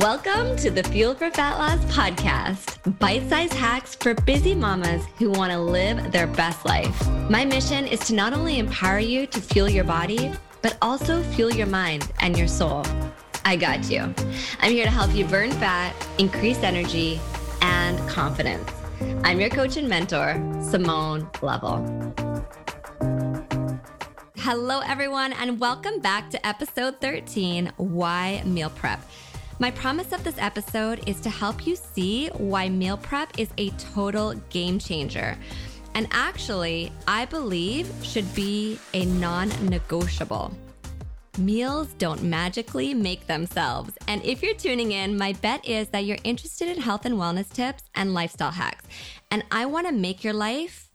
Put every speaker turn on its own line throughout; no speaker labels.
Welcome to the Fuel for Fat Loss podcast, bite sized hacks for busy mamas who want to live their best life. My mission is to not only empower you to fuel your body, but also fuel your mind and your soul. I got you. I'm here to help you burn fat, increase energy, and confidence. I'm your coach and mentor, Simone Lovell. Hello, everyone, and welcome back to episode 13 Why Meal Prep. My promise of this episode is to help you see why meal prep is a total game changer. And actually, I believe should be a non negotiable. Meals don't magically make themselves. And if you're tuning in, my bet is that you're interested in health and wellness tips and lifestyle hacks. And I wanna make your life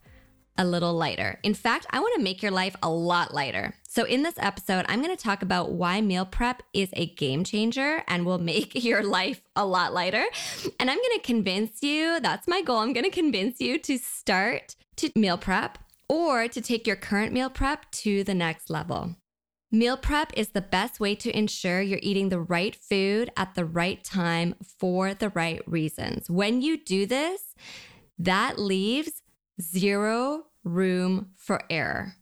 a little lighter. In fact, I wanna make your life a lot lighter. So, in this episode, I'm going to talk about why meal prep is a game changer and will make your life a lot lighter. And I'm going to convince you that's my goal. I'm going to convince you to start to meal prep or to take your current meal prep to the next level. Meal prep is the best way to ensure you're eating the right food at the right time for the right reasons. When you do this, that leaves zero room for error.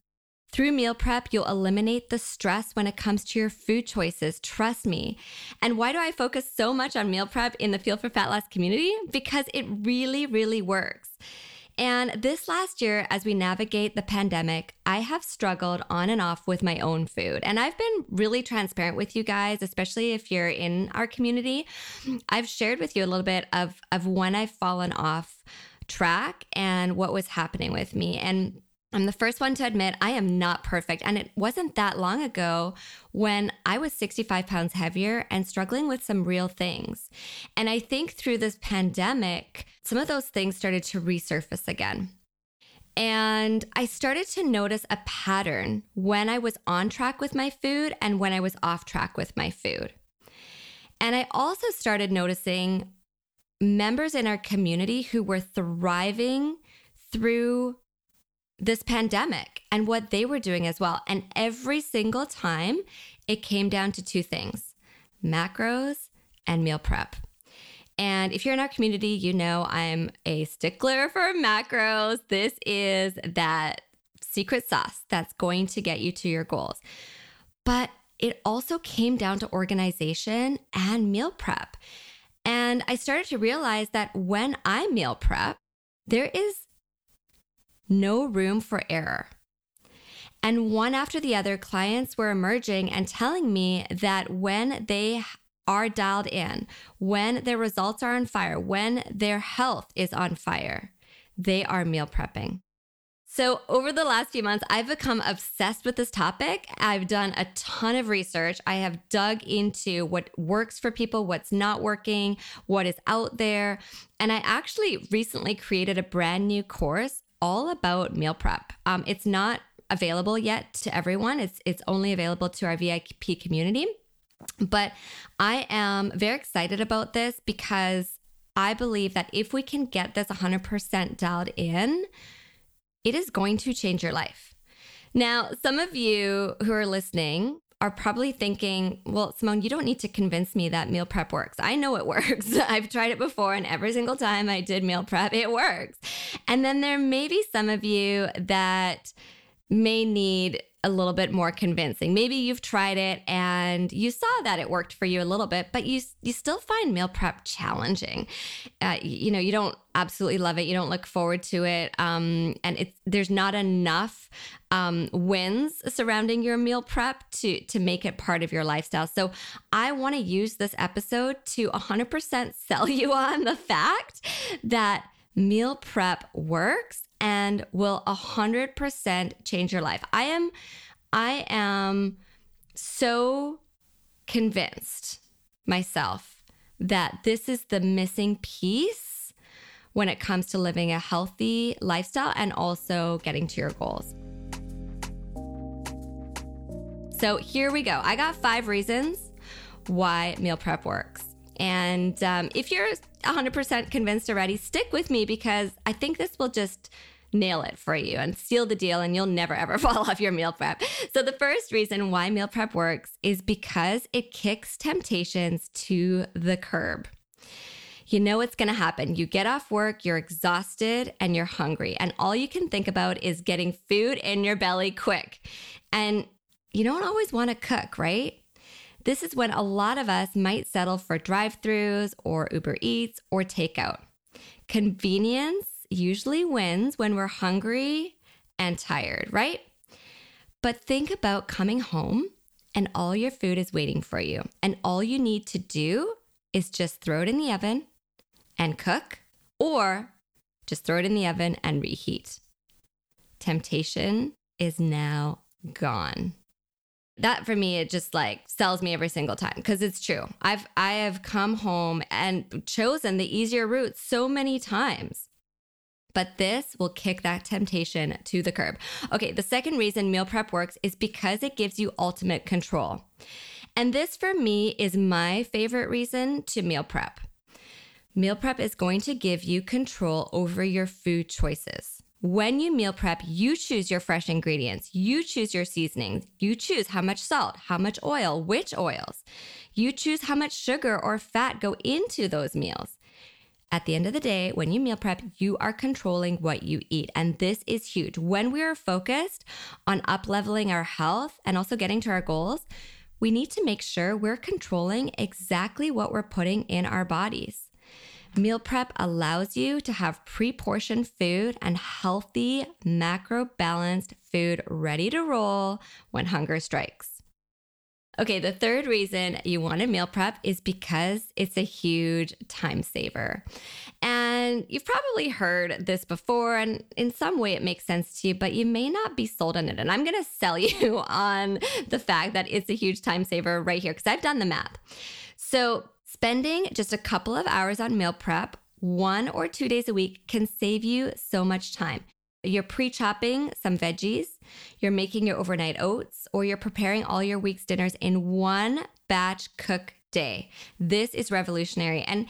Through meal prep, you'll eliminate the stress when it comes to your food choices. Trust me. And why do I focus so much on meal prep in the Fuel for Fat Loss community? Because it really, really works. And this last year, as we navigate the pandemic, I have struggled on and off with my own food. And I've been really transparent with you guys, especially if you're in our community. I've shared with you a little bit of, of when I've fallen off track and what was happening with me. And I'm the first one to admit I am not perfect. And it wasn't that long ago when I was 65 pounds heavier and struggling with some real things. And I think through this pandemic, some of those things started to resurface again. And I started to notice a pattern when I was on track with my food and when I was off track with my food. And I also started noticing members in our community who were thriving through this pandemic and what they were doing as well. And every single time, it came down to two things macros and meal prep. And if you're in our community, you know I'm a stickler for macros. This is that secret sauce that's going to get you to your goals. But it also came down to organization and meal prep. And I started to realize that when I meal prep, there is no room for error. And one after the other, clients were emerging and telling me that when they are dialed in, when their results are on fire, when their health is on fire, they are meal prepping. So, over the last few months, I've become obsessed with this topic. I've done a ton of research. I have dug into what works for people, what's not working, what is out there. And I actually recently created a brand new course all about meal prep. Um, it's not available yet to everyone. It's it's only available to our VIP community. But I am very excited about this because I believe that if we can get this 100% dialed in, it is going to change your life. Now, some of you who are listening are probably thinking, well, Simone, you don't need to convince me that meal prep works. I know it works. I've tried it before, and every single time I did meal prep, it works. And then there may be some of you that may need a little bit more convincing. Maybe you've tried it and you saw that it worked for you a little bit, but you you still find meal prep challenging. Uh, you know, you don't absolutely love it. You don't look forward to it, um, and it's there's not enough um, wins surrounding your meal prep to to make it part of your lifestyle. So I want to use this episode to 100% sell you on the fact that meal prep works and will 100% change your life. I am I am so convinced myself that this is the missing piece when it comes to living a healthy lifestyle and also getting to your goals. So here we go. I got five reasons why meal prep works. And um, if you're 100% convinced already, stick with me because I think this will just nail it for you and seal the deal, and you'll never ever fall off your meal prep. So, the first reason why meal prep works is because it kicks temptations to the curb. You know what's going to happen. You get off work, you're exhausted, and you're hungry. And all you can think about is getting food in your belly quick. And you don't always want to cook, right? This is when a lot of us might settle for drive throughs or Uber Eats or takeout. Convenience usually wins when we're hungry and tired, right? But think about coming home and all your food is waiting for you. And all you need to do is just throw it in the oven and cook, or just throw it in the oven and reheat. Temptation is now gone. That for me, it just like sells me every single time because it's true. I've I have come home and chosen the easier route so many times. But this will kick that temptation to the curb. Okay, the second reason meal prep works is because it gives you ultimate control. And this for me is my favorite reason to meal prep. Meal prep is going to give you control over your food choices. When you meal prep, you choose your fresh ingredients, you choose your seasonings, you choose how much salt, how much oil, which oils. You choose how much sugar or fat go into those meals. At the end of the day, when you meal prep, you are controlling what you eat. And this is huge. When we are focused on up leveling our health and also getting to our goals, we need to make sure we're controlling exactly what we're putting in our bodies. Meal prep allows you to have pre portioned food and healthy, macro balanced food ready to roll when hunger strikes. Okay, the third reason you want to meal prep is because it's a huge time saver. And you've probably heard this before, and in some way it makes sense to you, but you may not be sold on it. And I'm going to sell you on the fact that it's a huge time saver right here because I've done the math. So, spending just a couple of hours on meal prep one or two days a week can save you so much time. You're pre chopping some veggies, you're making your overnight oats, or you're preparing all your week's dinners in one batch cook day. This is revolutionary. And,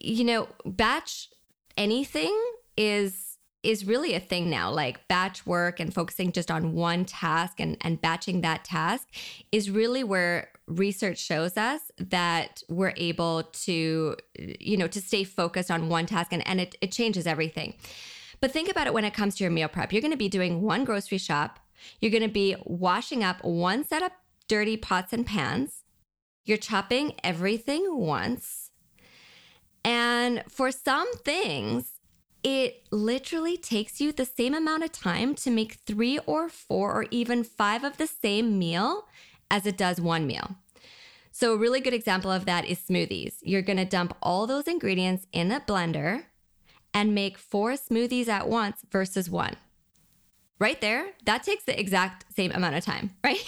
you know, batch anything is is really a thing now like batch work and focusing just on one task and, and batching that task is really where research shows us that we're able to you know to stay focused on one task and, and it, it changes everything but think about it when it comes to your meal prep. You're going to be doing one grocery shop. You're going to be washing up one set of dirty pots and pans. You're chopping everything once. And for some things, it literally takes you the same amount of time to make three or four or even five of the same meal as it does one meal. So, a really good example of that is smoothies. You're gonna dump all those ingredients in a blender and make four smoothies at once versus one. Right there, that takes the exact same amount of time, right?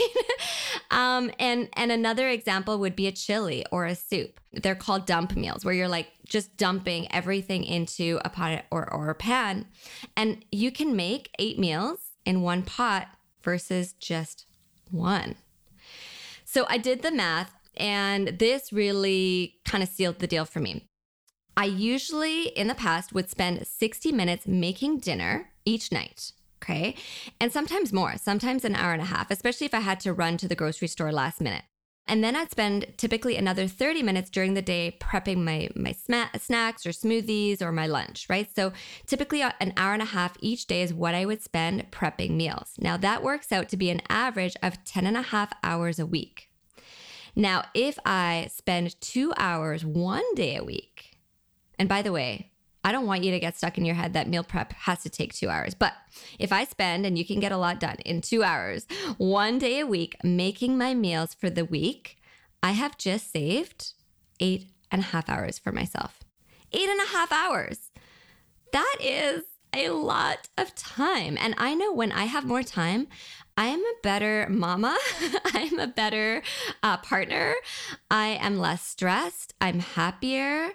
um, and and another example would be a chili or a soup. They're called dump meals, where you're like just dumping everything into a pot or, or a pan, and you can make eight meals in one pot versus just one. So I did the math, and this really kind of sealed the deal for me. I usually in the past would spend 60 minutes making dinner each night. Okay. And sometimes more, sometimes an hour and a half, especially if I had to run to the grocery store last minute. And then I'd spend typically another 30 minutes during the day prepping my, my sma- snacks or smoothies or my lunch, right? So typically uh, an hour and a half each day is what I would spend prepping meals. Now that works out to be an average of 10 and a half hours a week. Now, if I spend two hours one day a week, and by the way, I don't want you to get stuck in your head that meal prep has to take two hours. But if I spend, and you can get a lot done in two hours, one day a week making my meals for the week, I have just saved eight and a half hours for myself. Eight and a half hours. That is a lot of time. And I know when I have more time, I am a better mama. I'm a better uh, partner. I am less stressed. I'm happier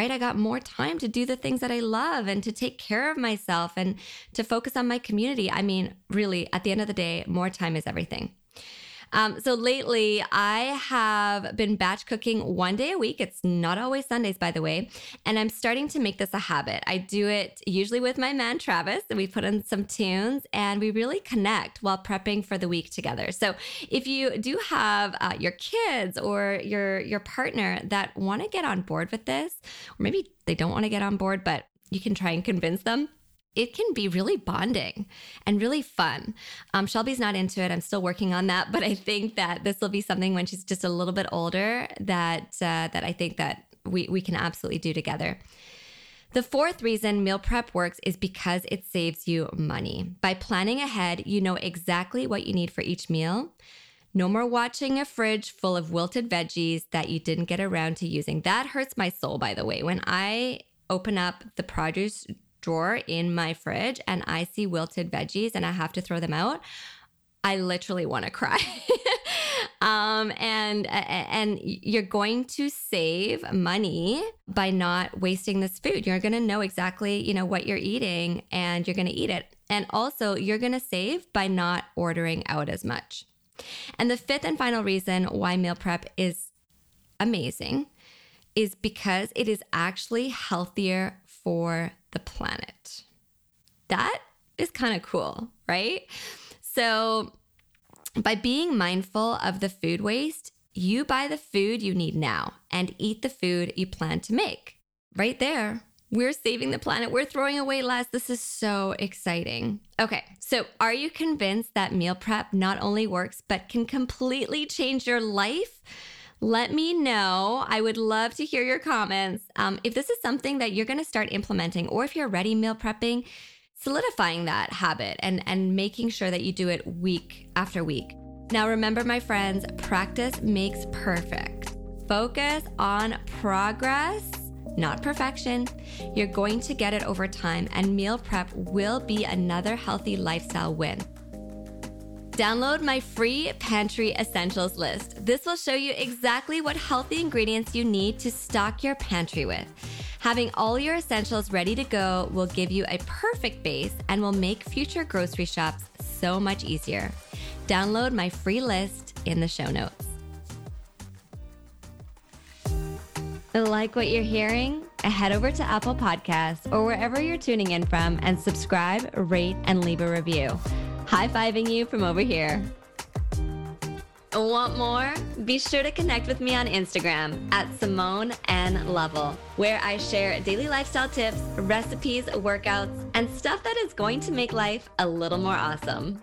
right? I got more time to do the things that I love and to take care of myself and to focus on my community. I mean, really, at the end of the day, more time is everything. Um, so lately, I have been batch cooking one day a week. It's not always Sundays, by the way. And I'm starting to make this a habit. I do it usually with my man, Travis, and we put in some tunes and we really connect while prepping for the week together. So if you do have uh, your kids or your, your partner that want to get on board with this, or maybe they don't want to get on board, but you can try and convince them it can be really bonding and really fun. Um, Shelby's not into it. I'm still working on that, but I think that this will be something when she's just a little bit older that uh, that I think that we we can absolutely do together. The fourth reason meal prep works is because it saves you money. By planning ahead, you know exactly what you need for each meal. No more watching a fridge full of wilted veggies that you didn't get around to using. That hurts my soul, by the way. When I open up the produce drawer in my fridge and I see wilted veggies and I have to throw them out, I literally want to cry. um, and and you're going to save money by not wasting this food. You're going to know exactly, you know, what you're eating and you're going to eat it. And also, you're going to save by not ordering out as much. And the fifth and final reason why meal prep is amazing is because it is actually healthier for the planet. That is kind of cool, right? So, by being mindful of the food waste, you buy the food you need now and eat the food you plan to make. Right there. We're saving the planet. We're throwing away less. This is so exciting. Okay, so are you convinced that meal prep not only works, but can completely change your life? Let me know. I would love to hear your comments. Um, if this is something that you're going to start implementing, or if you're already meal prepping, solidifying that habit and, and making sure that you do it week after week. Now, remember, my friends, practice makes perfect. Focus on progress, not perfection. You're going to get it over time, and meal prep will be another healthy lifestyle win. Download my free pantry essentials list. This will show you exactly what healthy ingredients you need to stock your pantry with. Having all your essentials ready to go will give you a perfect base and will make future grocery shops so much easier. Download my free list in the show notes. Like what you're hearing? Head over to Apple Podcasts or wherever you're tuning in from and subscribe, rate, and leave a review high fiving you from over here. Want more? Be sure to connect with me on Instagram at Simone N Lovell, where I share daily lifestyle tips, recipes, workouts, and stuff that is going to make life a little more awesome.